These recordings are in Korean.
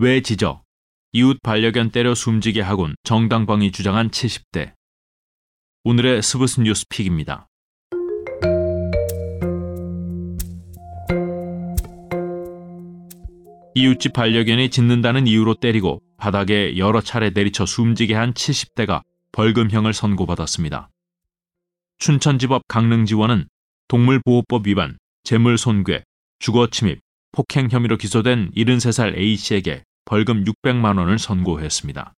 왜 짖어, 이웃 반려견 때려 숨지게 하곤 정당방위 주장한 70대. 오늘의 스브스 뉴스 pick입니다. 이웃집 반려견이 짖는다는 이유로 때리고 바닥에 여러 차례 내리쳐 숨지게 한 70대가 벌금형을 선고받았습니다. 춘천지법 강릉지원은 동물보호법 위반, 재물손괴, 주거침입, 폭행 혐의로 기소된 73살 A씨에게 벌금 600만 원을 선고했습니다.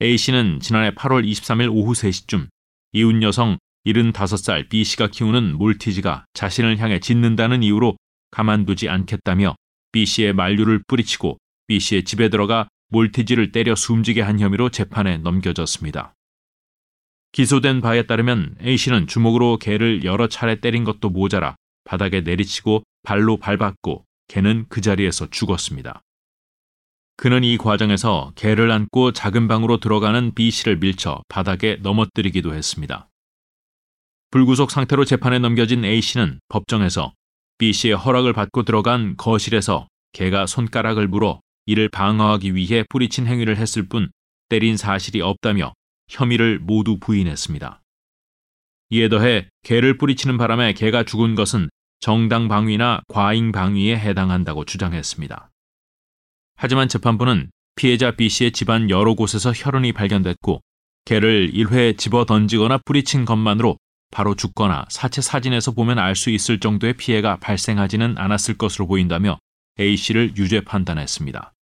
A씨는 지난해 8월 23일 오후 3시쯤 이웃 여성 75살 B씨가 키우는 몰티즈가 자신을 향해 짖는다는 이유로 가만두지 않겠다며 B씨의 만류를 뿌리치고 B씨의 집에 들어가 몰티즈를 때려 숨지게 한 혐의로 재판에 넘겨졌습니다. 기소된 바에 따르면 A씨는 주먹으로 개를 여러 차례 때린 것도 모자라 바닥에 내리치고 발로 밟았고 개는 그 자리에서 죽었습니다. 그는 이 과정에서 개를 안고 작은 방으로 들어가는 B씨를 밀쳐 바닥에 넘어뜨리기도 했습니다. 불구속 상태로 재판에 넘겨진 A씨는 법정에서 B씨의 허락을 받고 들어간 거실에서 개가 손가락을 물어 이를 방어하기 위해 뿌리친 행위를 했을 뿐 때린 사실이 없다며 혐의를 모두 부인했습니다. 이에 더해 개를 뿌리치는 바람에 개가 죽은 것은 정당 방위나 과잉 방위에 해당한다고 주장했습니다. 하지만 재판부는 피해자 B씨의 집안 여러 곳에서 혈흔이 발견됐고 개를 1회 집어 던지거나 뿌리친 것만으로 바로 죽거나 사체 사진에서 보면 알 수 있을 정도의 피해가 발생하지는 않았을 것으로 보인다며 A씨를 유죄 판단했습니다.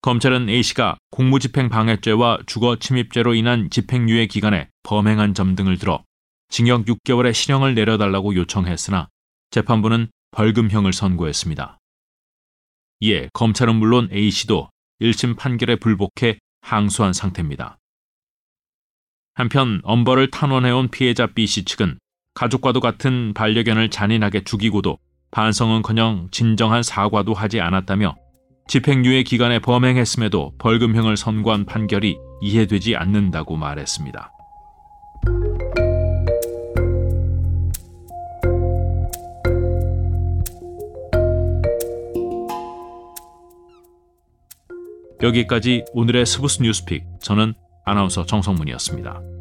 검찰은 A씨가 공무집행 방해죄와 주거 침입죄로 인한 집행유예 기간에 범행한 점 등을 들어 징역 6개월의 실형을 내려달라고 요청했으나 재판부는 벌금형을 선고했습니다. 이에 검찰은 물론 A씨도 1심 판결에 불복해 항소한 상태입니다. 한편 엄벌을 탄원해온 피해자 B씨 측은 가족과도 같은 반려견을 잔인하게 죽이고도 반성은커녕 진정한 사과도 하지 않았다며 집행유예 기간에 범행했음에도 벌금형을 선고한 판결이 이해되지 않는다고 말했습니다. 여기까지 오늘의 스브스 뉴스픽 저는 아나운서 정성문이었습니다.